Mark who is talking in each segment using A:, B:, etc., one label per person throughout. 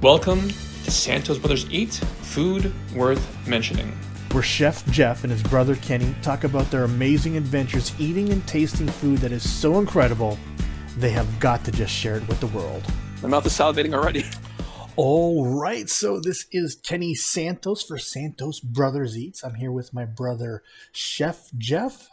A: Welcome to Santos Brothers Eat Food Worth Mentioning.
B: where Chef Jeff and his brother Kenny talk about their amazing adventures eating and tasting food that is so incredible, they have got to just share it with the world.
A: My mouth is salivating already.
B: All right, so this is Kenny Santos for Santos Brothers Eats. I'm here with my brother Chef Jeff.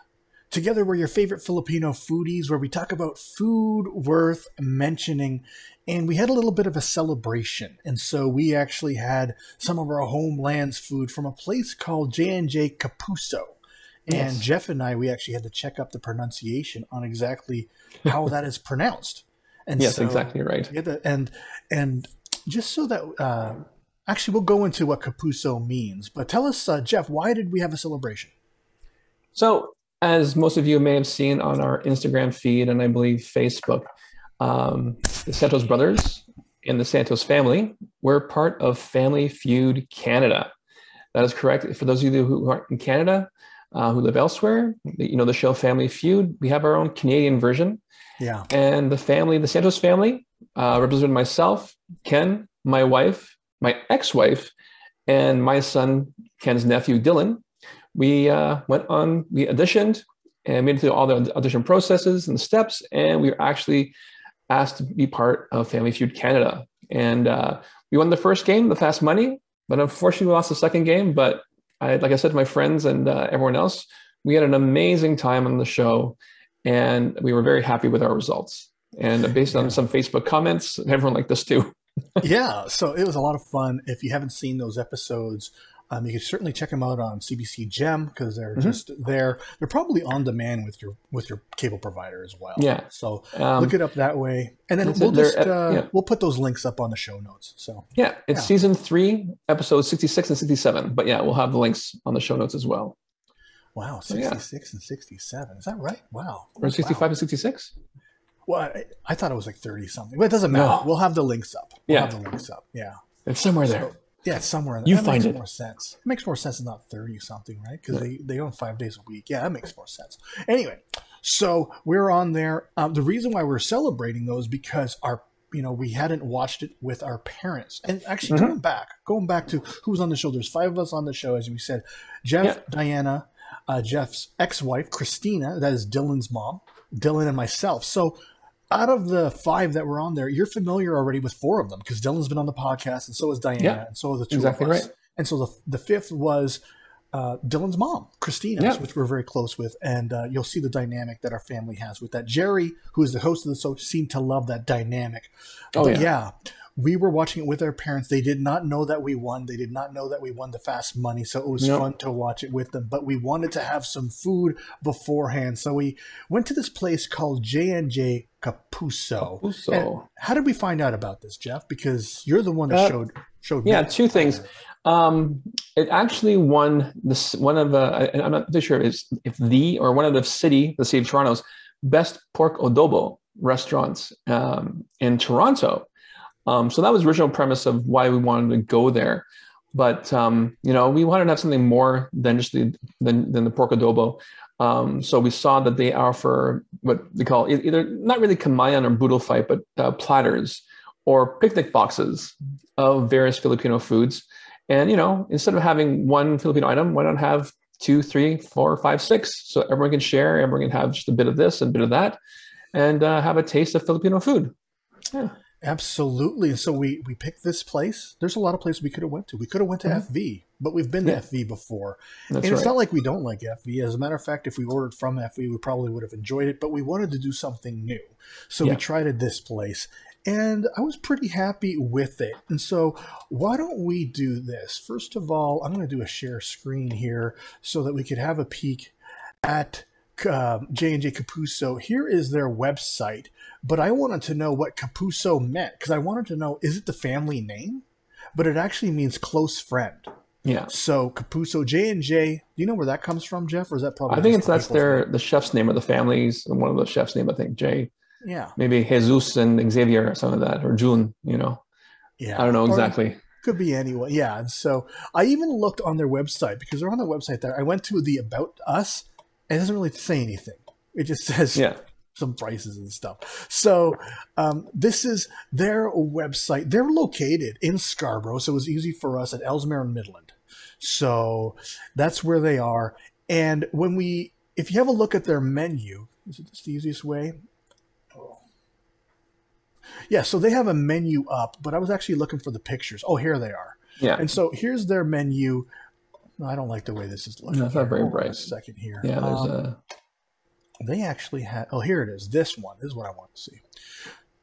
B: Together, we're your favorite Filipino foodies where we talk about food worth mentioning. And we had a little bit of a celebration. And so we actually had some of our homeland's food from a place called J&J Capuso. And
A: Yes.
B: Jeff and I, we actually had to check up the pronunciation on exactly how that is pronounced. And
A: Yes,
B: so-
A: exactly right.
B: and and just so that uh, actually we'll go into what Capuso means, but tell us, uh, Jeff, why did we have a celebration?
A: So, as most of you may have seen on our Instagram feed and I believe Facebook, um, the Santos brothers and the Santos family were part of Family Feud Canada. That is correct. For those of you who aren't in Canada, uh, who live elsewhere, you know the show Family Feud. We have our own Canadian version,
B: Yeah,
A: and the family, the Santos family, uh, represented myself, Ken, my wife, my ex-wife, and my son Ken's nephew Dylan. We uh, went on, we auditioned and made it through all the audition processes and steps, and we were actually asked to be part of Family Feud Canada. And uh, we won the first game, the Fast Money, but unfortunately we lost the second game. But I, like I said to my friends and uh, everyone else, we had an amazing time on the show, and we were very happy with our results. And based
B: Yeah.
A: on some Facebook comments, everyone liked us too.
B: yeah. So it was a lot of fun. If you haven't seen those episodes, um, you can certainly check them out on CBC Gem because they're
A: Mhm.
B: just there. They're probably on demand with your with your cable provider as well.
A: Yeah.
B: So
A: Um,
B: look it up that way, and then we'll just uh,
A: yeah.
B: we'll put those links up on the show notes. So
A: Yeah, it's
B: Yeah.
A: season three, episodes 66 and 67. But yeah, we'll have the links on the show notes as well.
B: wow,
A: yeah.
B: sixty six and sixty seven. Is that right? Wow.
A: Or 65
B: Wow.
A: and 66?
B: Well, I, I thought it was like 30 something, but it doesn't matter.
A: No.
B: We'll have the links up. We'll
A: Yeah.
B: have the links up. Yeah.
A: It's somewhere there.
B: So, yeah, somewhere. In
A: You
B: that
A: find
B: makes
A: it.
B: more sense. It makes more sense than not 30 something, right? Because they, they own five days a week. Yeah, that makes more sense. Anyway, so we're on there. Um, the reason why we're celebrating those because our you know we hadn't watched it with our parents and actually
A: Mhm.
B: going back going back to who was on the show there's five of us on the show as we said jeff
A: Yeah.
B: diana uh, jeff's ex-wife christina that is dylan's mom dylan and myself so out of the five that were on there, you're familiar already with four of them because Dylan's been on the podcast, and so is Diana,
A: Yeah,
B: and so are the two
A: exactly
B: of us.
A: right.
B: And so the, the fifth was uh, Dylan's mom, Christina,
A: Yeah.
B: which we're very close with, and uh, you'll see the dynamic that our family has with that. Gerry, who is the host of the show, seemed to love that dynamic.
A: Oh, yeah.
B: yeah, we were watching it with our parents. They did not know that we won. They did not know that we won the fast money, so it was fun to watch it with them. But we wanted to have some food beforehand, so we went to this place called J and J Capuso.
A: Capuso.
B: And how did we find out about this, Jeff? Because you're the one that
A: Uh,
B: showed showed me.
A: Yeah, two things. Um, it actually won this one of the, I- I'm not too sure if, it's, if the or one of the city, the city of Toronto's best pork adobo restaurants um, in Toronto. Um, so that was the original premise of why we wanted to go there. But um, you know, we wanted to have something more than just the than, than the pork adobo. Um, so we saw that they offer what they call either not really kamayan or boodle fight, but uh, platters or picnic boxes of various Filipino foods. And you know, instead of having one Filipino item, why not have two, three, four, five, six, so everyone can share, everyone can have just a bit of this and a bit of that, and uh, have a taste of Filipino food. Yeah.
B: Absolutely. And so we we picked this place. There's a lot of places we could have went to. We could have went to
A: Mhm.
B: FV, but we've been
A: Yeah.
B: to FV before.
A: That's
B: and it's
A: right.
B: not like we don't like FV. As a matter of fact, if we ordered from FV, we probably would have enjoyed it, but we wanted to do something new. So
A: Yeah.
B: we tried it this place. And I was pretty happy with it. And so, why don't we do this? First of all, I'm going to do a share screen here so that we could have a peek at um, J&J Capuso. Here is their website, but I wanted to know what Capuso meant because I wanted to know is it the family name? But it actually means close friend.
A: yeah.
B: So Capuso J and J. Do you know where that comes from, Jeff? Or is that probably?
A: I think it's that's their
B: name?
A: the chef's name or the families, and one of the chefs' name, I think Jay,
B: Yeah,
A: maybe Jesus and Xavier or something like that, or June. You know,
B: yeah.
A: I don't know
B: Or
A: exactly.
B: Could be anyone. Yeah. And so I even looked on their website because they're on their website there. I went to the About Us. It doesn't really say anything. It just says
A: Yeah,
B: some prices and stuff. So um, this is their website. They're located in Scarborough, so it was easy for us at Ellesmere and Midland. So that's where they are. And when we, if you have a look at their menu, is it the easiest way? Oh. Yeah, so they have a menu up, but I was actually looking for the pictures. Oh, here they are.
A: Yeah.
B: And so here's their menu. I don't like the way this is looking.
A: No, it's not very
B: Hold
A: bright.
B: A second here.
A: Yeah, there's
B: Um,
A: a.
B: they actually had oh here it is this one this is what i want to see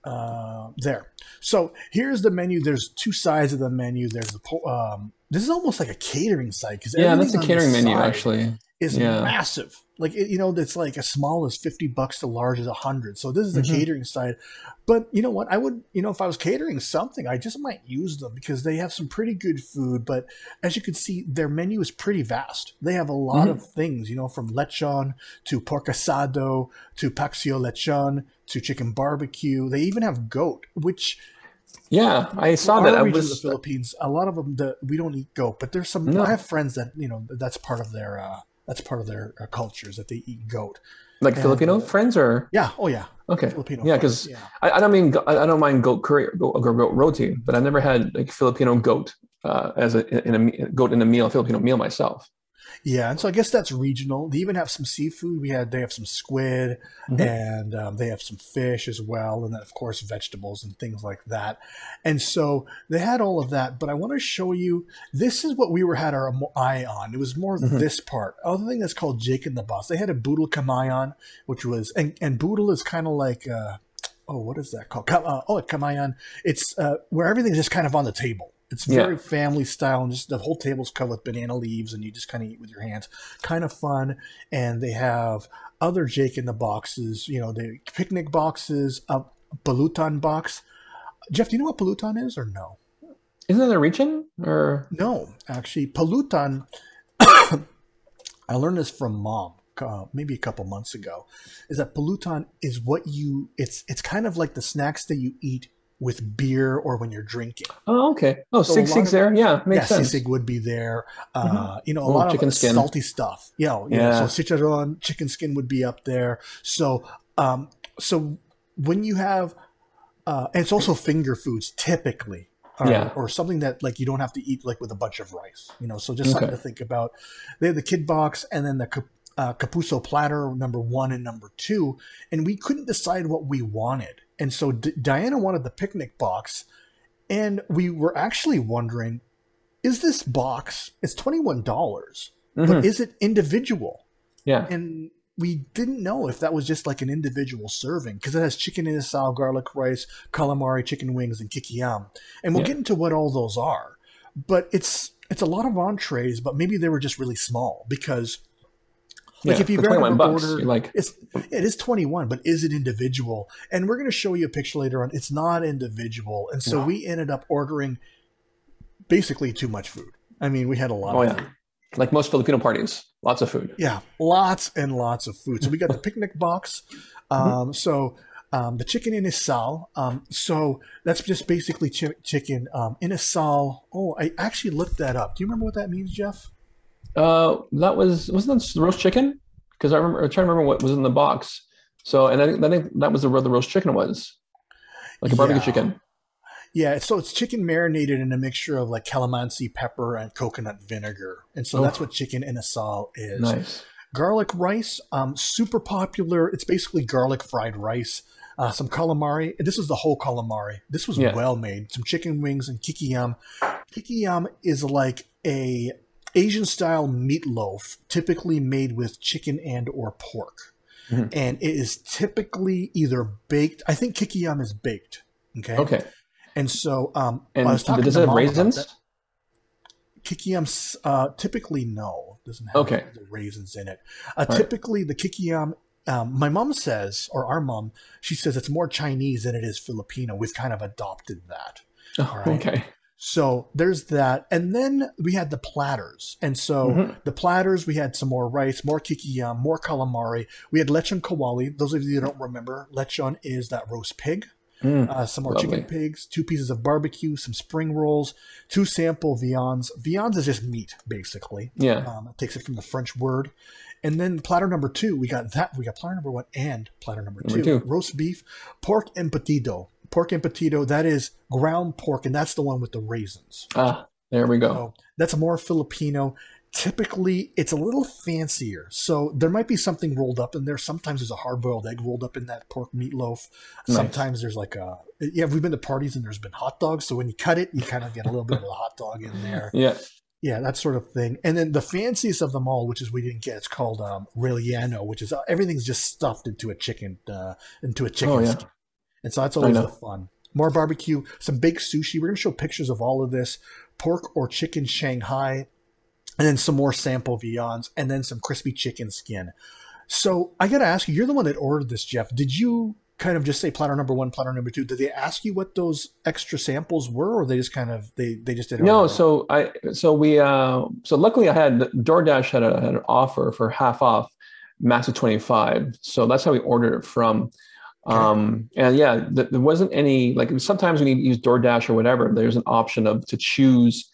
B: uh, there so here's the menu there's two sides of the menu there's the po- um, this is almost like a catering site because
A: Yeah, that's a catering menu actually.
B: Is
A: yeah.
B: massive like it, you know it's like as small as 50 bucks to large as 100 so this is the
A: Mhm.
B: catering side but you know what i would you know if i was catering something i just might use them because they have some pretty good food but as you can see their menu is pretty vast they have a lot
A: Mhm.
B: of things you know from lechon to pork asado to paksiw lechon to chicken barbecue they even have goat which
A: Yeah, I saw
B: our
A: that. I was
B: the philippines a lot of them the, we don't eat goat but there's some
A: No.
B: i have friends that you know that's part of their uh that's part of their uh, cultures that they eat goat
A: like
B: and,
A: Filipino friends or
B: yeah oh yeah
A: okay.
B: filipino
A: Yeah, because
B: yeah
A: I, I don't mean I I don't mind goat curry or goat, or goat roti, but I've never had like Filipino goat uh, as a in a goat in a meal Filipino meal myself.
B: Yeah, and so I guess that's regional. They even have some seafood. We had they have some squid,
A: Mhm.
B: and um, they have some fish as well, and then of course vegetables and things like that. And so they had all of that. But I want to show you. This is what we were had our eye on. It was more
A: Mhm.
B: this part. Other thing that's called Jake and the Boss. They had a boodle kamayan, which was and and boodle is kind of like. Uh, Oh, what is that called? Uh, oh, kamayan. It's uh, where everything's just kind of on the table. It's
A: Yeah.
B: very family style, and just the whole table's covered with banana leaves, and you just kind of eat with your hands. Kind of fun. And they have other Jake in the boxes, you know, the picnic boxes, a Balutan box. Jeff, do you know what Balutan is or no?
A: Isn't that a region or
B: No, actually, Pulutan. I learned this from mom, uh, maybe a couple months ago. Is that Pulutan is what you? It's it's kind of like the snacks that you eat with beer or when you're drinking.
A: Oh, okay. Oh,
B: So lot
A: six
B: of-
A: there. Yeah, makes
B: yeah,
A: sense.
B: sisig would be there. Uh, You know, a
A: Oh,
B: lot of
A: skin.
B: salty stuff. Yeah, yeah.
A: Yeah.
B: So chicharron, chicken skin would be up there. So, um, so when you have, uh, and it's also finger foods typically. Or,
A: Yeah.
B: or something that like you don't have to eat like with a bunch of rice, you know. So just something to think about. They have the kid box and then the uh, Capuso platter number one and number two, and we couldn't decide what we wanted. And so D- Diana wanted the picnic box, and we were actually wondering, is this box? It's twenty one dollars,
A: Mhm.
B: but is it individual?
A: Yeah.
B: And we didn't know if that was just like an individual serving because it has chicken in a salad, garlic rice, calamari, chicken wings, and kikiam. And we'll
A: Yeah.
B: get into what all those are. But it's it's a lot of entrees, but maybe they were just really small because like
A: yeah.
B: if you've ever
A: 21 bucks,
B: ordered-
A: like
B: it's it is 21 but is it individual? And we're going to show you a picture later on. It's not individual. And so we ended up ordering basically too much food. I mean we had a lot
A: oh
B: of
A: yeah,
B: food
A: like most Filipino parties, lots of food.
B: yeah lots and lots of food. So we got the picnic box. Um, so um, the chicken inasal. Um, so that's just basically chi- chicken um, inasal. Oh i actually looked that up. Do you remember what that means jeff
A: Uh, that was wasn't that roast chicken? Because I remember I'm trying to remember what was in the box. So, and I think, I think that was the the roast chicken was, like a barbecue
B: Yeah.
A: chicken.
B: Yeah, so it's chicken marinated in a mixture of like calamansi pepper and coconut vinegar, and so
A: Oh.
B: that's what chicken inasal is.
A: Nice.
B: Garlic rice, um, super popular. It's basically garlic fried rice. Uh, some calamari. This is the whole calamari. This was
A: Yeah.
B: well made. Some chicken wings and kikiam. Kikiam is like a Asian style meatloaf, typically made with chicken and or pork,
A: Mhm.
B: and it is typically either baked. I think kikiam is baked. Okay.
A: Okay.
B: And so, um,
A: And
B: I was talking
A: does it have raisins?
B: Kikiam, uh, typically no, doesn't have
A: Okay.
B: the raisins in it. Uh,
A: right.
B: Typically, the kikiam, um, my mom says, or our mom, she says it's more Chinese than it is Filipino. We've kind of adopted that.
A: Oh,
B: right.
A: Okay.
B: So there's that, and then we had the platters, and so
A: Mhm.
B: the platters we had some more rice, more kikiam, more calamari. We had lechon kawali. Those of you that don't remember, lechon is that roast pig.
A: Mm,
B: uh, some more
A: lovely.
B: chicken pigs, two pieces of barbecue, some spring rolls, two sample viands. Viands is just meat, basically.
A: yeah.
B: Um, it takes it from the French word. And then platter number two, we got that. We got platter number one and platter number,
A: Number
B: two.
A: two.
B: Roast beef, pork and embutido. Pork embutido, that is ground pork, and that's the one with the raisins.
A: Ah, there we go.
B: So that's more Filipino. Typically, it's a little fancier. So there might be something rolled up in there. Sometimes there's a hard boiled egg rolled up in that pork meatloaf.
A: Nice.
B: Sometimes there's like a, yeah, we've been to parties and there's been hot dogs. So when you cut it, you kind of get a little bit of a hot dog in there.
A: Yeah.
B: Yeah, that sort of thing. And then the fanciest of them all, which is we didn't get, it's called um, relleno, which is uh, everything's just stuffed into a chicken, uh, into a chicken
A: Oh, yeah.
B: skin. And so that's always the fun. More barbecue, some big sushi. We're going to show pictures of all of this pork or chicken Shanghai, and then some more sample viands, and then some crispy chicken skin. So I got to ask you, you're the one that ordered this, Jeff. Did you kind of just say platter number one, platter number two? Did they ask you what those extra samples were, or they just kind of they they just did it? on
A: No, so I so we uh so luckily I had DoorDash had, a, had an offer for half off max of 25. So that's how we ordered it from. Um and yeah, th- there wasn't any like sometimes when you use DoorDash or whatever, there's an option of to choose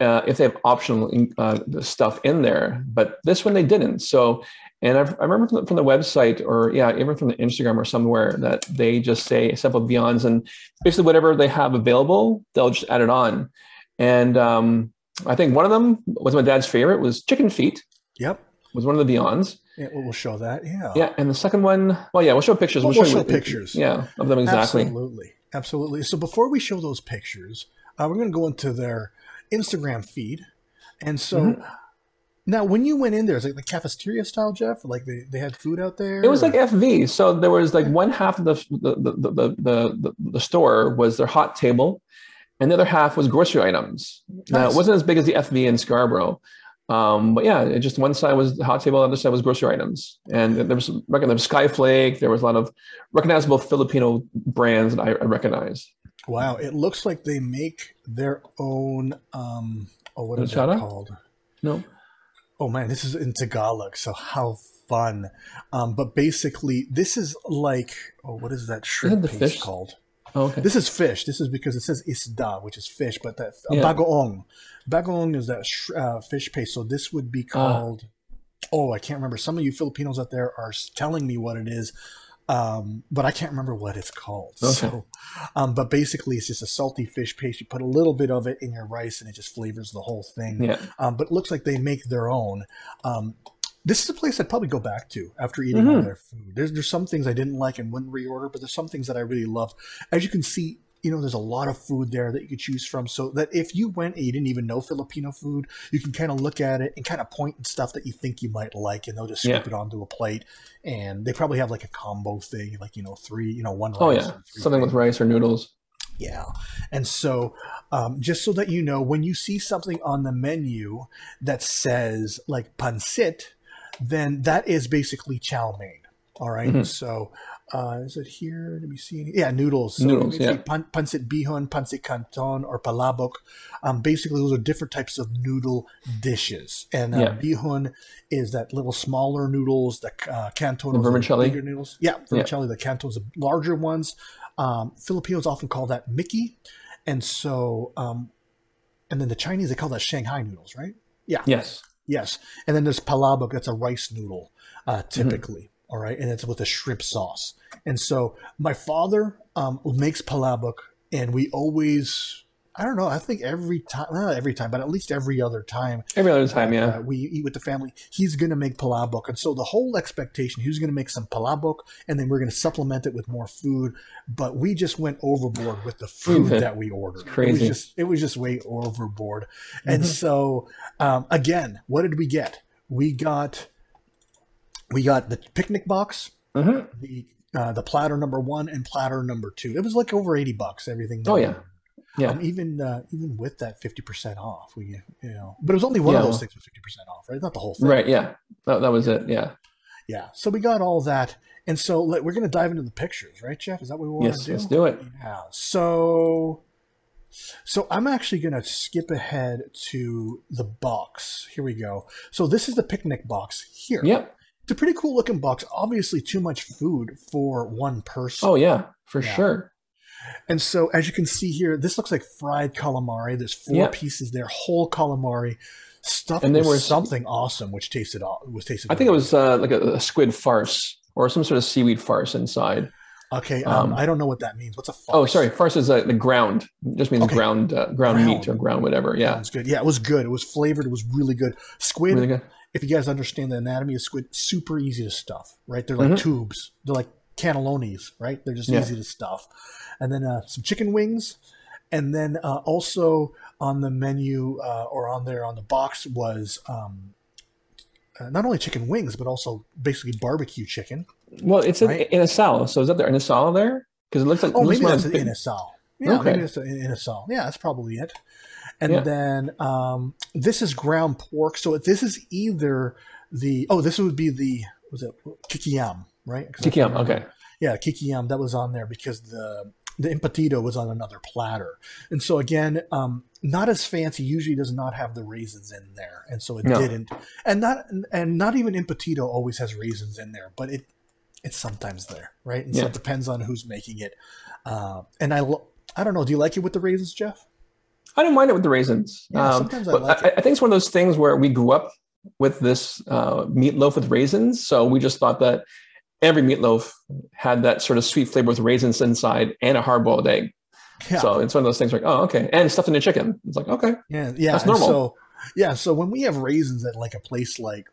A: uh, if they have optional in- uh, stuff in there, but this one they didn't. So, and I, I remember from the, from the website or yeah, even from the Instagram or somewhere that they just say sample viands and basically whatever they have available, they'll just add it on. And um, I think one of them was my dad's favorite was chicken feet
B: Yep.
A: Was one of the viands.
B: Yeah, we'll we'll show that. Yeah.
A: Yeah, and the second one, well, yeah, we'll show pictures.
B: We'll-
A: show
B: we'll
A: you-
B: show pictures.
A: Yeah, of them exactly.
B: Absolutely. Absolutely. So before we show those pictures, uh, we're going to go into their Instagram feed. And so
A: Mm-hmm.
B: now when you went in there, is it the cafeteria style, Jeff? Like they, they had food out there?
A: It was like FV. So there was like one half of the the the the, the, the, the store was their hot table, and the other half was grocery items. Now it wasn't as big as the FV in Scarborough, um, but yeah, it just one side was the hot table, the other side was grocery items, and there was there was Skyflake. There was a lot of recognizable Filipino brands that I, I recognized.
B: Wow. It looks like they make their own, um, oh, what is that called?
A: No,
B: Oh man, this is in Tagalog, so how fun. Um, but basically, this is like, oh, what is that shrimp
A: the
B: paste
A: fish?
B: called?
A: Oh, okay.
B: This is fish. This is because it says isda, which is fish, but that uh,
A: Yeah.
B: bagoong. Bagoong is that sh- uh, fish paste. So this would be
A: Ah.
B: called. oh, I can't remember. Some of you Filipinos out there are telling me what it is, um, but I can't remember what it's called.
A: Okay.
B: So, um, but basically, it's just a salty fish paste. You put a little bit of it in your rice, and it just flavors the whole thing.
A: yeah,
B: Um, but it looks like they make their own. This is a place I'd probably go back to after eating all
A: Mhm.
B: their food. There's there's some things I didn't like and wouldn't reorder, but there's some things that I really loved. As you can see, you know, there's a lot of food there that you could choose from. So that if you went and you didn't even know Filipino food, you can kind of look at it and kind of point at stuff that you think you might like, and they'll just scoop
A: Yeah.
B: it onto a plate. And they probably have like a combo thing, like you know, three, you know, one.
A: oh yeah, something with rice or noodles.
B: Yeah. And so, um, just so that you know, when you see something on the menu that says like pancit, then that is basically chow mein. All right?
A: Mhm.
B: So, uh, is it here? Let me see. Any- Yeah, noodles. So
A: Noodles, yeah.
B: Pan, pancit bihon, pancit canton, or palabok. Um, basically, those are different types of noodle dishes. And uh,
A: Yeah.
B: bihon is that little smaller noodles. The uh, canton
A: The vermicelli?
B: bigger noodles. Yeah, vermicelli. The canton's the larger ones. Um, Filipinos often call that miki, and so um, and then the Chinese they call that Shanghai noodles, right? Yeah.
A: Yes.
B: Yes, and then there's palabok. That's a rice noodle,
A: Mm-hmm.
B: uh, typically. all right, and it's with a shrimp sauce. And so my father um, makes palabok, and we always. I don't know. I think every time, not every time, but at least every other time
A: Every other time,
B: that,
A: yeah.
B: uh, we eat with the family, he's going to make palabok. And so the whole expectation, he was going to make some palabok and then we're going to supplement it with more food. But we just went overboard with the food that we ordered. It
A: crazy.
B: was just, it was just way overboard. And
A: Mhm.
B: so, um, again, what did we get? We got, we got the picnic box,
A: Mhm.
B: the, uh, the platter number one and platter number two. It was like over 80 bucks, everything.
A: Oh, yeah. Yeah.
B: Um, even uh, even with that fifty percent off, we you know, but it was only one of those things with fifty percent off, right? Not the whole thing,
A: Right. Yeah. That, that was it. Yeah.
B: Yeah. So we got all that, and so let, we're going to dive into the pictures, right, Jeff? Is that what we want
A: Yes.
B: to do?
A: Let's do it.
B: Yeah. So, so I'm actually going to skip ahead to the box. Here we go. So this is the picnic box here.
A: Yep.
B: It's a pretty cool looking box. Obviously, too much food for one person.
A: Oh, yeah. For
B: Yeah.
A: sure.
B: And so, as you can see here, this looks like fried calamari. There's four
A: Yeah.
B: pieces there, whole calamari, stuffed
A: And they were-
B: something awesome, which tasted aw- was tasted.
A: I think it was uh, like a, a squid farce or some sort of seaweed farce inside.
B: Okay, um,
A: um,
B: I don't know what that means. What's a farce?
A: Oh, sorry, farce is uh, the ground. It just means
B: Okay.
A: ground, uh, ground meat or ground whatever. Yeah,
B: Sounds good. Yeah, it was good. It was flavored. It was really good. Squid.
A: really good.
B: If you guys understand the anatomy of squid, super easy to stuff. Right? They're like
A: Mhm.
B: tubes. They're like cannellonis. Right? They're just
A: Yeah.
B: easy to stuff. And then uh, some chicken wings, and then uh, also on the menu uh, or on there on the box was. Um, uh, not only chicken wings, but also basically barbecue chicken.
A: Well, it's in,
B: Right.
A: inasal. So is that there inasal there? Because it looks like
B: Oh,
A: it looks
B: maybe that's
A: like
B: inasal. Yeah,
A: Okay.
B: maybe it's inasal. Yeah, that's probably it. And
A: Yeah.
B: then um, this is ground pork. So this is either the oh, this would be the was it kikiam, right? Kikiam,
A: okay.
B: Yeah, kikiam. That was on there because the the embutido was on another platter. And so again, um, not as fancy. Usually does not have the raisins in there, and so it
A: No.
B: didn't. And not and not even embutido always has raisins in there, but it it's sometimes there, right? And so
A: Yeah.
B: it depends on who's making it. Uh, and I lo- I don't know. Do you like it with the raisins, Jeff?
A: I don't mind it with the raisins.
B: Yeah,
A: um,
B: sometimes I like
A: I, I think it's one of those things where we grew up with this uh, meatloaf with raisins, so we just thought that every meatloaf had that sort of sweet flavor with raisins inside and a hard-boiled egg.
B: Yeah,
A: So it's one of those things like, oh, okay, and stuffed in a chicken. It's like, okay,
B: yeah, yeah.
A: that's normal.
B: So yeah, so when we have raisins at like a place like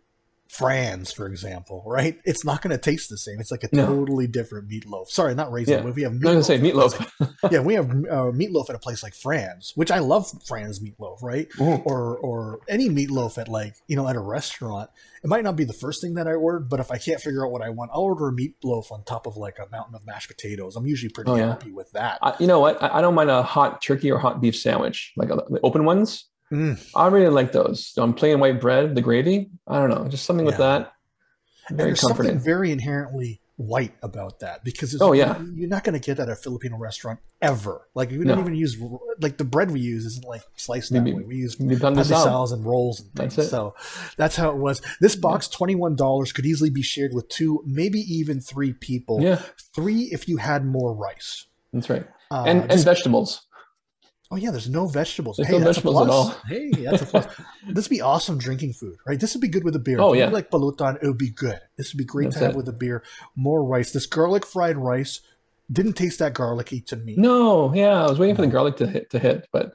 B: Fran's, for example, right? It's not going to taste the same. It's like a
A: No.
B: totally different meatloaf. Sorry, not raisin.
A: Yeah.
B: But if we have
A: I was gonna say
B: at a place
A: meatloaf.
B: yeah, we have uh, meatloaf at a place like Fran's, which I love Fran's meatloaf, right?
A: Ooh.
B: Or or any meatloaf at like you know at a restaurant. It might not be the first thing that I ordered, but if I can't figure out what I want, I'll order a meatloaf on top of like a mountain of mashed potatoes. I'm usually pretty
A: Oh, yeah.
B: happy with that.
A: I, you know what? I, I don't mind a hot turkey or hot beef sandwich, like uh, the open ones.
B: Mm.
A: I really like those. On plain white bread, the gravy. I don't know, just something with
B: Yeah.
A: that.
B: And
A: Very
B: there's
A: comforting.
B: something very inherently white about that because it's,
A: Oh, yeah.
B: you're not going to get that at a Filipino restaurant ever. Like we don't even use like the bread we use isn't like sliced that
A: Maybe-
B: way. We use pandesals and rolls and things.
A: That's it.
B: So that's how it was. This box, twenty one dollars, could easily be shared with two, maybe even three people.
A: Yeah,
B: Three if you had more rice.
A: that's right.
B: Uh,
A: and and
B: just-
A: vegetables.
B: Oh yeah, there's no vegetables.
A: There's
B: hey,
A: no
B: that's
A: vegetables
B: a
A: at
B: plus.
A: all.
B: Hey, that's a plus. this would be awesome drinking food, right? This would be good with a beer.
A: Oh,
B: If
A: yeah.
B: like balutan, it would be good. This would be great
A: That's
B: to have
A: it.
B: with a beer. More rice. This garlic fried rice didn't taste that garlicky to me.
A: No, yeah, I was waiting for the garlic to hit to hit, but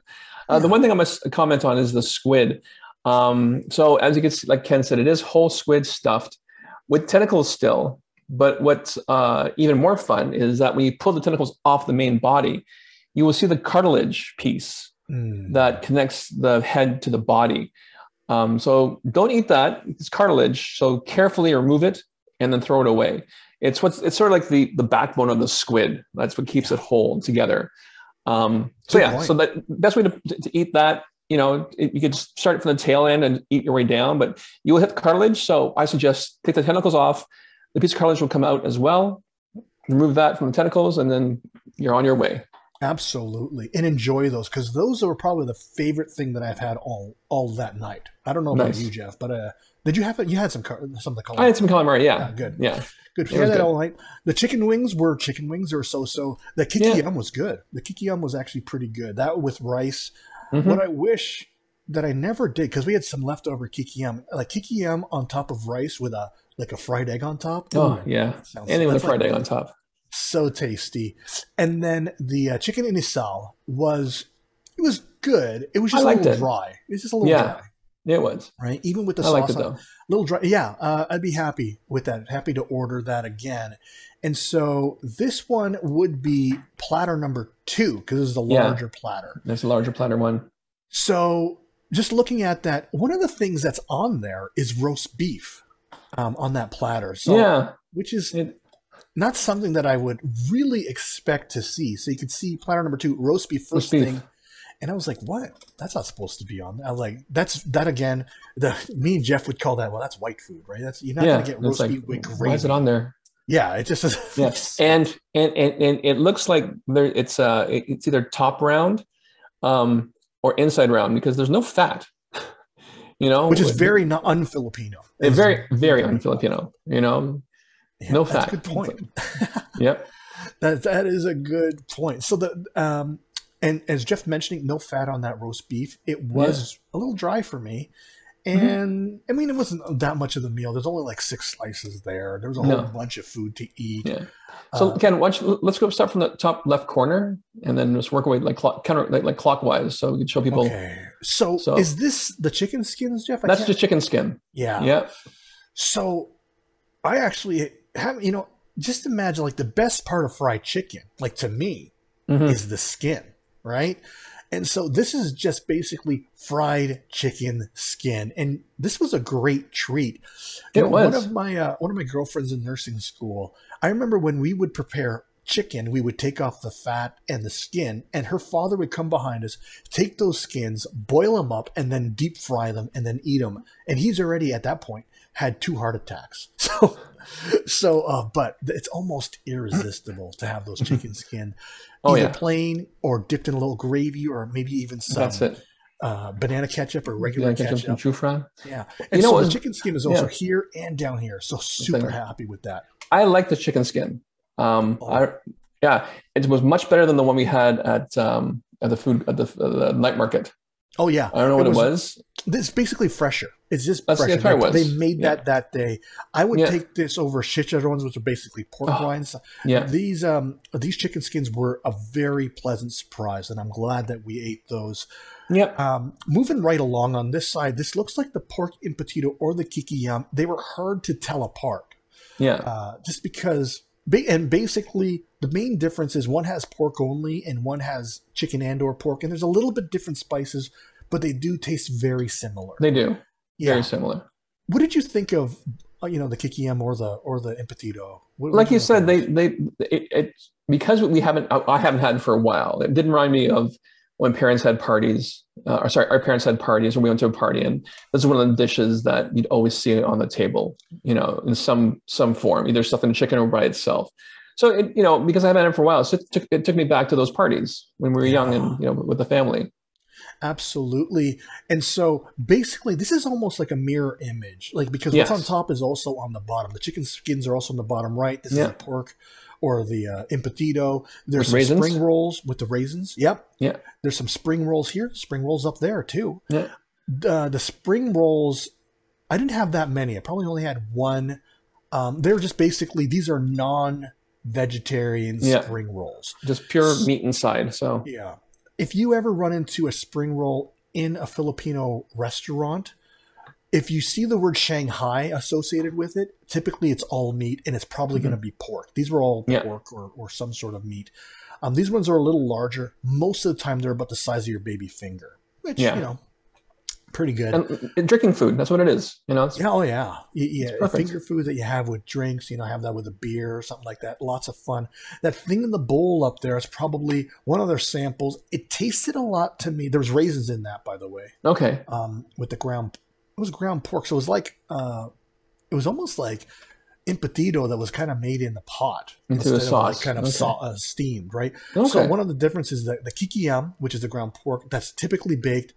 A: uh, the one thing I must comment on is the squid. Um, so as you can see, like Ken said, it is whole squid stuffed with tentacles still. But what's uh, even more fun is that when you pull the tentacles off the main body, you will see the cartilage piece
B: Mm.
A: that connects the head to the body. Um, so don't eat that; it's cartilage. So carefully remove it and then throw it away. It's what's it's sort of like the the backbone of the squid. That's what keeps it whole together. Um, so
B: Good
A: yeah,
B: point.
A: so that best way to, to eat that, you know, it, you could start from the tail end and eat your way down, but you will hit the cartilage. So I suggest take the tentacles off. The piece of cartilage will come out as well. Remove that from the tentacles, and then you're on your way.
B: Absolutely, and enjoy those because those are probably the favorite thing that I've had all all that night. I don't know about
A: Nice.
B: you, Jeff, but uh, did you have? You had some car- some of the color.
A: I had some calamari. Yeah,
B: Yeah, good.
A: Yeah,
B: Good. Yeah,
A: was
B: that
A: good.
B: all night. The chicken wings were chicken wings or so so. The kikiam was good. The kikiam was actually pretty good. That with rice.
A: Mhm.
B: What I wish that I never did because we had some leftover kikiam, like kikiam on top of rice with a like a fried egg on top.
A: Oh
B: Ooh,
A: yeah,
B: sounds-
A: anything with a
B: that's like
A: fried egg on top.
B: So tasty. And then the uh, chicken inasal was it was good. It was just a little
A: it.
B: dry. It was just a little dry.
A: Yeah.
B: dry,
A: It was.
B: right? Even with the
A: I liked it
B: sauce, on-
A: though.
B: little dry. Yeah, uh, I'd be happy with that. Happy to order that again. And so this one would be platter number two because it's the
A: Yeah.
B: larger platter.
A: There's a larger platter one.
B: So just looking at that, one of the things that's on there is roast beef um, on that platter. So
A: yeah,
B: which is
A: it,
B: not something that I would really expect to see. So you could see platter number two, roast beef first
A: Roast beef.
B: thing. And I was like, what? That's not supposed to be on. I was like, that's that again. The me and Jeff would call that. Well, that's white food, right? That's you're not
A: yeah.
B: gonna get roast
A: like,
B: beef with gravy.
A: why is it on there?
B: Yeah, it just is.
A: Yeah, and and and, and it looks like there it's uh it's either top round, um, or inside round because there's no fat. You know,
B: which is very not un-Filipino.
A: It's very very un-Filipino. You know,
B: Yeah,
A: no fat.
B: good point.
A: Yep.
B: that that is a good point. So the um, and as Jeff mentioning, no fat on that roast beef. It was a little dry for me.
A: Mm-hmm.
B: And I mean, it wasn't that much of the meal. There's only like six slices there. There was a
A: No.
B: whole bunch of food to eat.
A: Yeah. So
B: Uh,
A: Ken, why let's go start from the top left corner and then just work away like clock, counter, like, like clockwise, so we can show people.
B: okay. So,
A: So-
B: is this the chicken skins, Jeff? I
A: That's
B: can't-
A: just chicken skin.
B: yeah.
A: Yeah.
B: So I actually have, you know, just imagine like the best part of fried chicken, like to me,
A: Mhm.
B: is the skin, right? And so this is just basically fried chicken skin, and this was a great treat. You
A: It
B: know,
A: was.
B: one of my uh, one of my girlfriends in nursing school. I remember when we would prepare chicken, we would take off the fat and the skin, and her father would come behind us, take those skins, boil them up, and then deep fry them, and then eat them. And he's already at that point had two heart attacks. So, so, uh, but it's almost irresistible to have those chicken skin,
A: Oh,
B: either
A: yeah.
B: plain or dipped in a little gravy, or maybe even some
A: That's it.
B: uh, banana ketchup or regular
A: Yeah, ketchup
B: ketchup.
A: from.
B: Yeah, and
A: know
B: so
A: what-
B: the chicken skin is also
A: yeah.
B: here and down here. So super happy with that.
A: I like the chicken skin. Um,
B: Oh.
A: I, yeah, it was much better than the one we had at um, at the food at the, the night market.
B: Oh yeah,
A: I don't know what it was.
B: It's basically fresher. It's just
A: That's-
B: fresher.
A: it
B: They-
A: was.
B: Made
A: Yeah.
B: that that day. I would
A: Yeah.
B: take this over chicharrones, which are basically pork
A: Oh,
B: rinds.
A: Yeah,
B: These um these chicken skins were a very pleasant surprise, and I'm glad that we ate those.
A: yep.
B: Um, moving right along on this side, this looks like the pork embutido or the kikiam. They were hard to tell apart,
A: Yeah,
B: uh, just because. And basically, the main difference is one has pork only, and one has chicken and or pork, and there's a little bit different spices, but they do taste very similar.
A: they do.
B: yeah.
A: Very similar.
B: What did you think of, uh, you know, the kikiam or the or the embutido? What-
A: like you said, they they it, it because we haven't I I haven't had it for a while. It didn't remind me of when parents had parties. Uh, or sorry, our parents had parties, and we went to a party, and this is one of the dishes that you'd always see on the table. You know, in some some form, either stuffed in chicken or by itself. So it, you know, because I haven't had it for a while, so it took it took me back to those parties when we were young and you know with the family.
B: Absolutely. And so basically, this is almost like a mirror image, like because what's on top is also on the bottom. The chicken skins are also on the bottom right. This
A: Yeah.
B: is the pork or the uh, embutido. There's some
A: raisins?
B: spring rolls with the raisins. Yep.
A: Yeah.
B: There's some spring rolls here, spring rolls up there too.
A: Yeah.
B: Uh, the spring rolls, I didn't have that many. I probably only had one. Um, they're just basically, these are non vegetarian
A: Yeah.
B: spring rolls.
A: Just pure meat inside. So
B: Yeah. If you ever run into a spring roll in a Filipino restaurant, if you see the word Shanghai associated with it, typically it's all meat and it's probably going to be pork. These were all
A: Mm-hmm. Yeah.
B: pork or, or some sort of meat. Um, these ones are a little larger. Most of the time, they're about the size of your baby finger, which,
A: Yeah.
B: you know, pretty good.
A: and, and drinking food. That's what it is. You know.
B: Yeah, oh yeah, yeah. Finger food that you have with drinks, you know, have that with a beer or something like that. Lots of fun. That thing in the bowl up there is probably one of their samples. It tasted a lot to me. There's raisins in that, by the way,
A: Okay.
B: um, with the ground. It was ground pork, so it was like uh, it was almost like embutido that was kind of made in the pot
A: Into
B: instead of like kind of
A: Okay.
B: sa- uh, steamed, right?
A: Okay.
B: So one of the differences is that the kikiam, which is the ground pork, that's typically baked.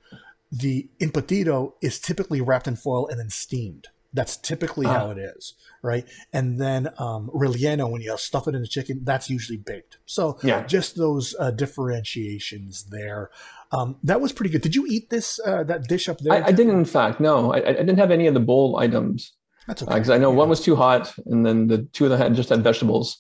B: The embutido is typically wrapped in foil and then steamed. That's typically
A: Ah.
B: how it is, right? And then um, relleno, when you stuff it in the chicken, that's usually baked. So
A: Yeah.
B: just those uh, differentiations there. Um, that was pretty good. Did you eat this uh, that dish up there?
A: I, I didn't, in fact, no. I, I didn't have any of the bowl items
B: That's okay.
A: because I know
B: Yeah.
A: one was too hot, and then the two of them had just had vegetables,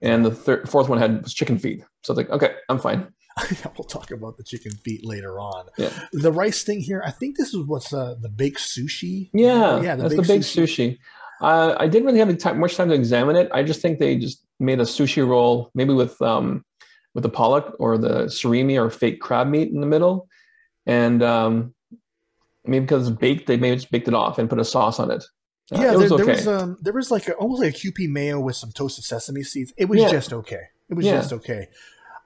A: and the third, fourth one had was chicken feet. So I was like, okay, I'm fine.
B: yeah, we'll talk about the chicken feet later on.
A: Yeah.
B: The rice thing here, I think this is what's uh, the baked sushi.
A: Yeah,
B: yeah,
A: that's the big sushi. Uh, I didn't really have the time, much time to examine it. I just think they just made a sushi roll, maybe with um, with the pollock or the surimi or fake crab meat in the middle, and um, maybe because it's baked, they maybe just baked it off and put a sauce on it. Uh,
B: yeah,
A: it was
B: there,
A: okay.
B: there was um, there was like a, almost like a Kewpie mayo with some toasted sesame seeds. It was
A: Yeah.
B: just okay. It was
A: Yeah.
B: just okay.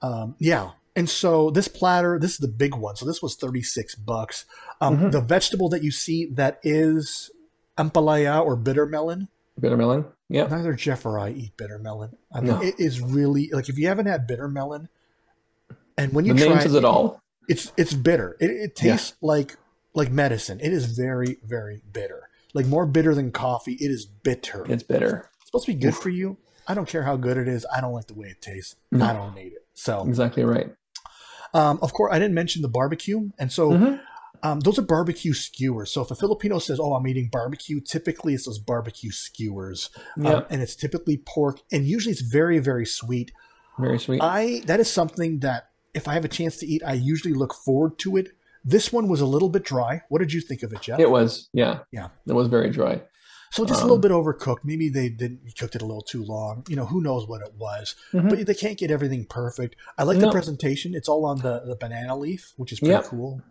B: Um, yeah, and so this platter, this is the big one. So this was thirty six bucks. Um,
A: Mhm.
B: The vegetable that you see that is ampalaya or bitter melon.
A: bitter melon. Yeah,
B: Neither Jeff or I eat bitter melon. I mean,
A: No.
B: it is really like if you haven't had bitter melon, and when you
A: name
B: try
A: says it all.
B: it's it's bitter. It, it
A: Yeah.
B: tastes like like medicine. It is very very bitter. Like more bitter than coffee. It is bitter.
A: It's bitter.
B: It's supposed to be good for you. I don't care how good it is. I don't like the way it tastes.
A: No.
B: I don't need it. So,
A: Exactly right.
B: um, of course, I didn't mention the barbecue, and so
A: Mhm.
B: Um, those are barbecue skewers. So if a Filipino says, "Oh, I'm eating barbecue," typically it's those barbecue skewers, Um, and it's typically pork, and usually it's very, very sweet.
A: very sweet.
B: I that is something that if I have a chance to eat, I usually look forward to it. This one was a little bit dry. What did you think of it, Jeff?
A: it was, yeah,
B: Yeah.
A: it was very dry.
B: So just a
A: Um,
B: little bit overcooked. Maybe they didn't cooked it a little too long. You know, who knows what it was.
A: Mhm.
B: But they can't get everything perfect. I like the presentation. It's all on the, the banana leaf, which is pretty
A: Yep.
B: cool.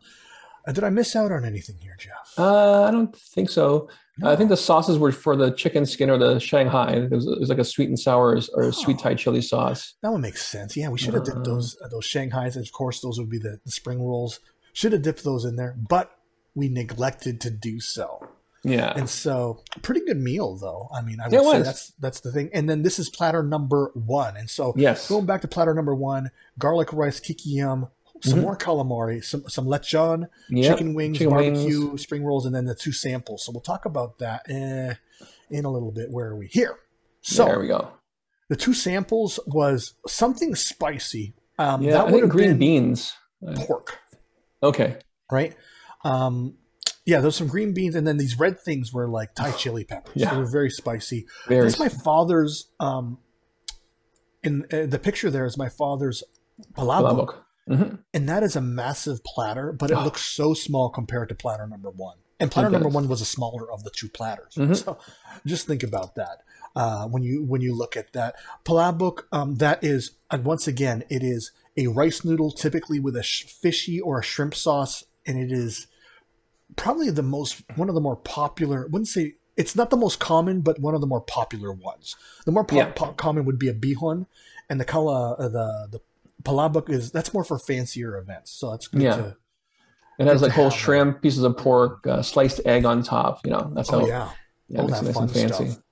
B: Uh, did I miss out on anything here, Jeff?
A: Uh, I don't think so. I think the sauces were for the chicken skin or the Shanghai. It was, it was like a sweet and sour or, or sweet
B: Oh.
A: Thai chili sauce.
B: that one makes sense. Yeah, we should have dipped
A: Uh.
B: those uh, those Shanghais. Of course, those would be the, the spring rolls. Should have dipped those in there, but we neglected to do so.
A: Yeah,
B: And so, pretty good meal though. I mean, I would say that's that's the thing. And then this is platter number one. And so,
A: yes,
B: going back to platter number one, garlic rice kikiam, some
A: Mhm.
B: more calamari, some some lechon,
A: Yep.
B: chicken wings,
A: chicken
B: barbecue,
A: wings.
B: spring rolls, and then the two samples. So we'll talk about that eh, in a little bit. Where are we here? So
A: there we go.
B: the two samples was something spicy. Um,
A: Yeah,
B: that
A: I think green beans.
B: Pork,
A: Okay,
B: right? Um, yeah, there's some green beans, and then these red things were like Thai chili peppers.
A: Yeah.
B: They were very spicy.
A: very.
B: That's my father's. Um, in uh, the picture there is my father's palabok,
A: palabok. Mhm.
B: and that is a massive platter, but it
A: Oh.
B: looks so small compared to platter number one. And platter number one was a smaller of the two platters.
A: Mhm.
B: So just think about that uh, when you when you look at that palabok. Um, that is, and once again, it is a rice noodle, typically with a sh- fishy or a shrimp sauce, and it is probably the most one of the more popular. I wouldn't say it's not the most common, but one of the more popular ones. The more po-
A: Yeah.
B: po- common would be a bihon, and the kala uh, the the palabok is that's more for fancier events. So that's good
A: Yeah.
B: to.
A: It has like whole shrimp, pieces of pork, uh, sliced egg on top. You know, that's how.
B: Oh yeah.
A: yeah,
B: all that
A: nice and
B: fun
A: fancy.
B: stuff.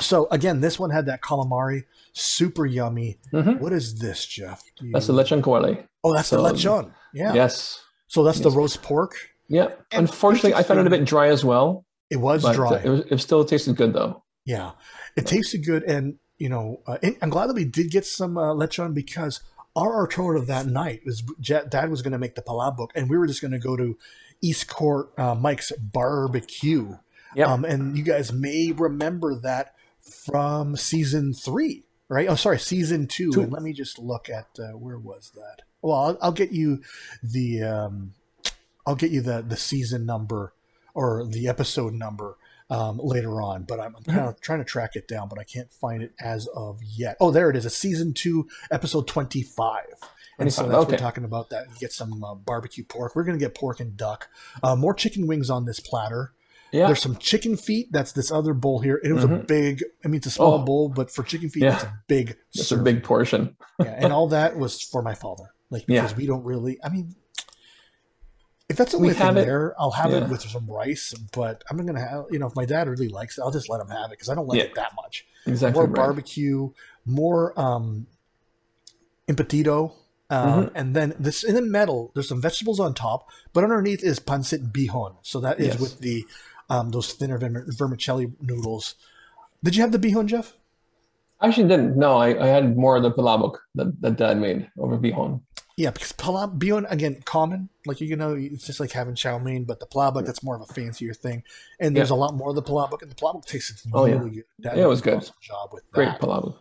B: So again, this one had that calamari, super yummy.
A: Mhm.
B: What is this, Jeff? Do
A: That's the lechon kawali.
B: Oh, that's the lechon. Yeah.
A: Yes.
B: So that's the roast pork.
A: Yeah.
B: And
A: Unfortunately, I found it a bit dry as well,
B: It was
A: but
B: dry.
A: it, was, it still tasted good though.
B: Yeah, it tasted good, and you know, uh, I'm glad that we did get some uh, lechon because our alternative that night was Dad was going to make the palabok, and we were just going to go to East Court uh, Mike's barbecue.
A: Yep.
B: Um, and you guys may remember that from season three, right? Oh, sorry, season two.
A: Two.
B: And let me just look at uh, where was that? Well, I'll, I'll get you the um, I'll get you the the season number or the episode number um, later on. But I'm, I'm kind of trying to track it down, but I can't find it as of yet. Oh, there it is. A season two, episode twenty five. And so
A: 25,
B: that's what
A: okay.
B: we're talking about. That get some uh, barbecue pork. We're gonna get pork and duck. Uh, more chicken wings on this platter.
A: Yeah.
B: There's some chicken feet. That's this other bowl here. It was a
A: Mhm.
B: big. I mean, it's a small
A: Oh.
B: bowl, but for chicken feet,
A: Yeah.
B: it's a big.
A: It's a big portion.
B: yeah, and all that was for my father. Like
A: Yeah.
B: because we don't really. I mean, if that's the only thing
A: it-
B: there, I'll have it with some rice. But I'm not gonna have you know if my dad really likes it, I'll just let him have it because I don't like
A: Yeah.
B: it that much.
A: Exactly.
B: More
A: right.
B: barbecue, more um, embutido. Um,
A: Mm-hmm.
B: And then this in the middle, there's some vegetables on top, but underneath is pancit bihon. So that is
A: Yes.
B: with the um, those thinner vermicelli noodles. Did you have the bihon, Jeff?
A: I actually didn't. No, I, I had more of the palabok that, that dad made over bihon.
B: Yeah, because palab bihon again common, like you know, it's just like having chow mein, but the palabok that's more of a fancier thing, and there's a lot more of the palabok, and the palabok tastes
A: Oh, yeah.
B: really good. Dad
A: Yeah, it was good.
B: awesome job with
A: Great
B: that.
A: palabok.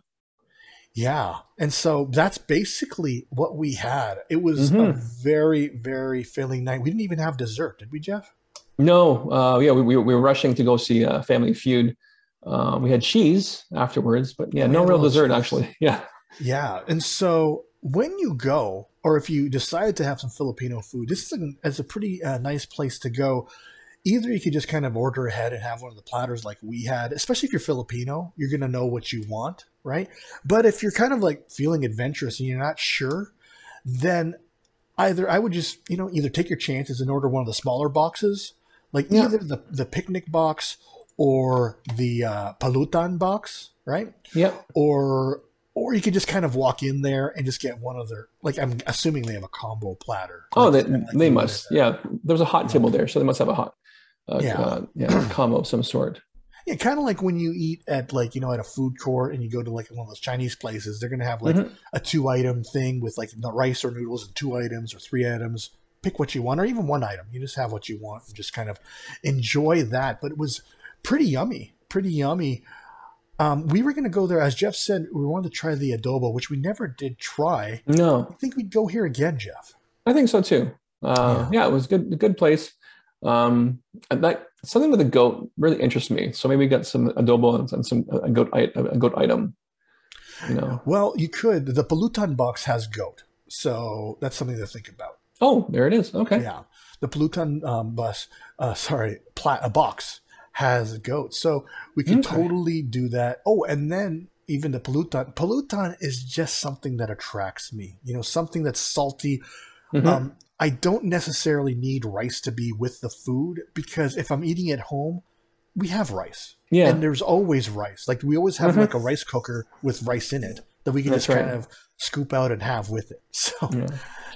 B: Yeah, and so that's basically what we had. It was a
A: Mhm.
B: very, very filling night. We didn't even have dessert, did we, Jeff?
A: No, uh, yeah, we, we, we were rushing to go see uh, Family Feud. Uh, we had cheese afterwards, but yeah, no real dessert
B: cheese.
A: actually. Yeah.
B: Yeah, and so when you go, or if you decide to have some Filipino food, this is a, is a pretty uh, nice place to go. Either you could just kind of order ahead and have one of the platters like we had, especially if you're Filipino, you're going to know what you want, right? But if you're kind of like feeling adventurous and you're not sure, then either I would just, you know, either take your chances and order one of the smaller boxes, like
A: Yeah.
B: either the, the picnic box or the uh, pulutan box, right?
A: Yep.
B: or or you could just kind of walk in there and just get one of their like I'm assuming they have a combo platter.
A: Oh,
B: Like-
A: they,
B: like
A: they must. Yeah. There's a hot table there, so they must have a hot uh,
B: Yeah.
A: uh, yeah, combo of some sort.
B: Yeah, kind of like when you eat at like you know at a food court and you go to like one of those Chinese places, they're gonna have like
A: Mhm.
B: a two item thing with like rice or noodles and two items or three items. Pick what you want, or even one item. You just have what you want and just kind of enjoy that. But it was pretty yummy, pretty yummy. Um, we were gonna go there, as Jeff said. We wanted to try the adobo, which we never did try.
A: No,
B: I think we'd go here again, Jeff.
A: I think so too. Uh, yeah. it was good. A good place. Um, and that something with a goat really interests me. So maybe get some adobo and, and some a goat a goat item. You know.
B: Well, you could. The Pulutan box has goat, so that's something to think about.
A: Oh, there it is. Okay.
B: Yeah, the Pulutan um, bus, uh, sorry, pla- a box has goat, so we can
A: Okay.
B: totally do that. Oh, and then even the Pulutan. Pulutan is just something that attracts me. You know, something that's salty.
A: Mhm.
B: Um, I don't necessarily need rice to be with the food because if I'm eating at home, we have rice.
A: yeah.
B: And there's always rice. Like we always have
A: Mhm.
B: like a rice cooker with rice in it that we can
A: That's
B: just kind of scoop out and have with it. So
A: yeah.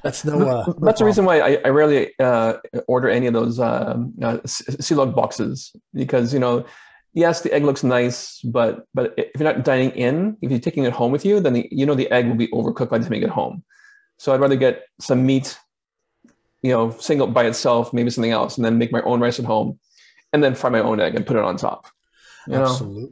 B: that's no. Uh, no
A: That's the reason why I, I rarely uh, order any of those um, uh, Silog boxes because you know, yes, the egg looks nice, but but if you're not dining in, if you're taking it home with you, then the, you know the egg will be overcooked by the time you get home. So I'd rather get some meat, you know, single by itself, maybe something else, and then make my own rice at home, and then fry my own egg and put it on top. You know,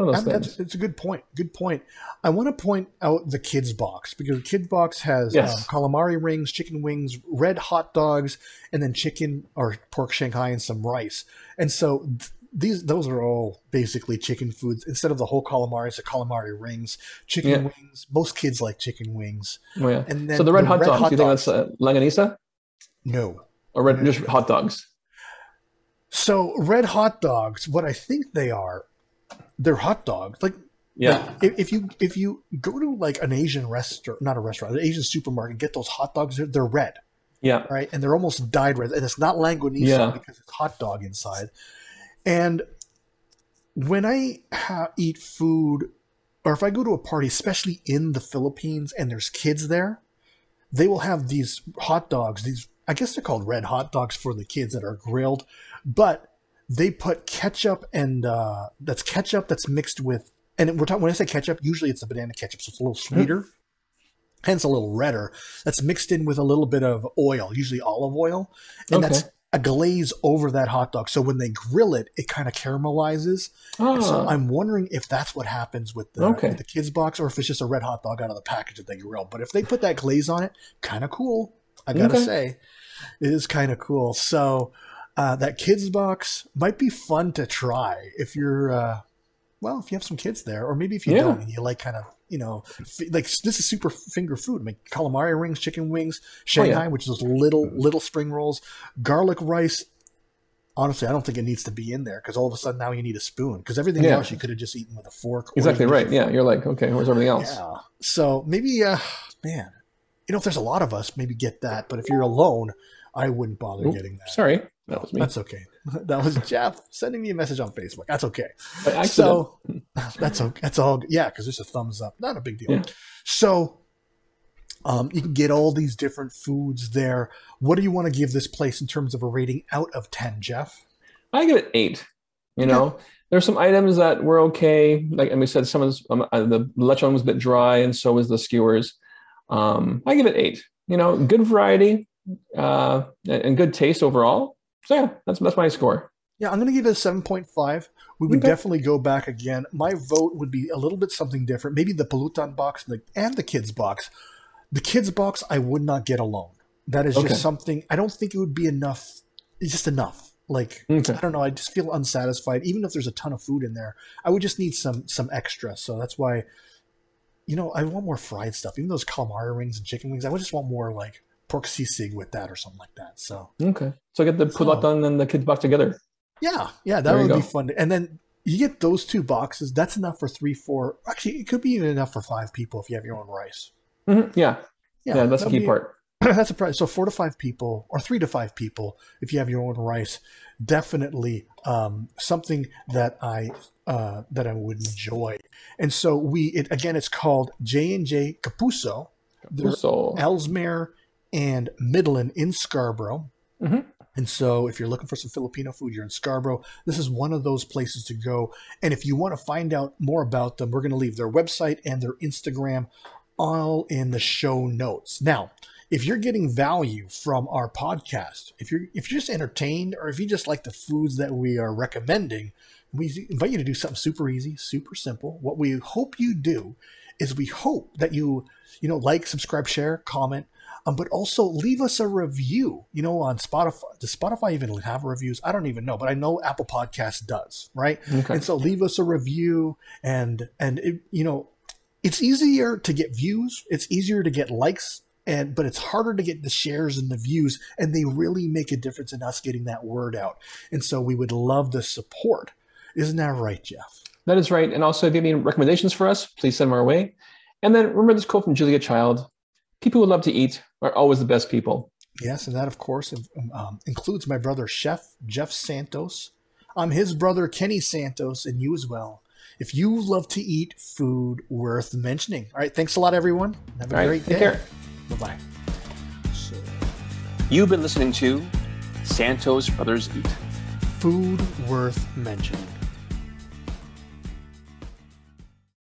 B: Absolutely.
A: it's of those
B: And that's, it's a good point. Good point. I want to point out the kids box because the kids box has
A: Yes.
B: um, calamari rings, chicken wings, red hot dogs, and then chicken or pork Shanghai and some rice. And so th- these those are all basically chicken foods. Instead of the whole calamari, it's the calamari rings, chicken
A: Yeah.
B: wings. Most kids like chicken wings.
A: Oh, yeah.
B: And then
A: So the red hot dogs, do you think that's uh, Longganisa
B: no.
A: or red just hot dogs?
B: So red hot dogs, what I think they are, they're hot dogs. Like
A: Yeah.
B: if, if you if you go to like an Asian restaurant, not a restaurant, an Asian supermarket, get those hot dogs. They're, they're red,
A: Yeah.
B: right? And they're almost dyed red, and it's not longganisa
A: Yeah.
B: because it's hot dog inside. And when I ha- eat food, or if I go to a party, especially in the Philippines, and there's kids there, they will have these hot dogs. These I guess they're called red hot dogs for the kids that are grilled, but they put ketchup and uh, that's ketchup that's mixed with and we're talking when I say ketchup, usually it's the banana ketchup, so it's a little sweeter, hence a little redder. That's mixed in with a little bit of oil, usually olive oil, and that's a glaze over that hot dog. So when they grill it, it kind of caramelizes. So
A: Ah.
B: I'm wondering if that's what happens with the,
A: Okay.
B: with the kids box, or if it's just a red hot dog out of the package that they grill. But if they put that glaze on it, kind of cool. I gotta
A: Okay.
B: say, it is kind of cool. So uh, that kids box might be fun to try if you're, uh, well, if you have some kids there, or maybe if you
A: Yeah.
B: don't, and you like kind of, you know, f- like this is super finger food. I mean, calamari rings, chicken wings, Shanghai, which is those little little spring rolls, garlic rice. Honestly, I don't think it needs to be in there because all of a sudden now you need a spoon because everything
A: Yeah.
B: else you could have just eaten with a fork.
A: Exactly right. Yeah, you're like, okay, where's everything else?
B: yeah. So maybe, uh, man, you know, if there's a lot of us, maybe get that. But if you're alone, I wouldn't bother
A: Oop,
B: getting that.
A: Sorry, that was me.
B: That's okay. That was Jeff sending me a message on Facebook. That's okay. So that's okay. That's all. Yeah, because there's a thumbs up. Not a big deal.
A: Yeah.
B: So um, you can get all these different foods there. What do you want to give this place in terms of a rating out of ten, Jeff?
A: I give it eight. You know, there's some items that were okay. Like and we said, some of this, um, uh, the lechon was a bit dry, and so was the skewers. Um, I give it eight. You know, good variety uh, and good taste overall. So yeah, that's that's my score.
B: Yeah, I'm going to give it a 7.5. We would
A: Okay.
B: definitely go back again. My vote would be a little bit something different. Maybe the Pulutan box and the, and the kids box. The kids box, I would not get alone. That is
A: Okay.
B: just something, I don't think it would be enough. It's just enough. Like,
A: Okay.
B: I don't know. I just feel unsatisfied. Even if there's a ton of food in there, I would just need some some extra. So that's why, you know, I want more fried stuff. Even those calamari rings and chicken wings, I would just want more like pork sisig with that or something like that. So
A: Okay. So I get the
B: So-
A: pulutan and the kids box together.
B: yeah, yeah, that
A: There
B: would be fun. And then you get those two boxes. That's enough for three, four. Actually, it could be even enough for five people if you have your own rice.
A: Mhm. Yeah. Yeah, that's the key
B: be-
A: part.
B: that's a price. So four to five people, or three to five people, if you have your own rice, definitely um, something that I uh, that I would enjoy. And so we it again, it's called J and J Capuso. They're
A: So
B: Ellesmere and Midland in Scarborough.
A: Mhm.
B: And so, if you're looking for some Filipino food, you're in Scarborough, this is one of those places to go. And if you want to find out more about them, we're going to leave their website and their Instagram all in the show notes. Now, if you're getting value from our podcast, if you're if you're just entertained or if you just like the foods that we are recommending, we invite you to do something super easy, super simple. What we hope you do is we hope that you you know like, subscribe, share, comment um, but also leave us a review. You know, on Spotify. Does Spotify even have reviews? I don't even know, but I know Apple Podcast does, right? Okay. And so leave us a review, and and it, you know, it's easier to get views. It's easier to get likes. And, but it's harder to get the shares and the views, and they really make a difference in us getting that word out. And so we would love the support. Isn't that right, Jeff?
A: That is right. And also, if you have any recommendations for us, please send them our way. And then remember this quote from Julia Child people who love to eat are always the best people.
B: Yes, and that, of course, um, includes my brother, Chef Jeff Santos. I'm his brother, Kenny Santos, and you as well. If you love to eat food worth mentioning. All right, thanks a lot, everyone. Have a All great right, day. Bye bye.
C: You've been listening to Santos Brothers Eat.
B: Food worth mentioning.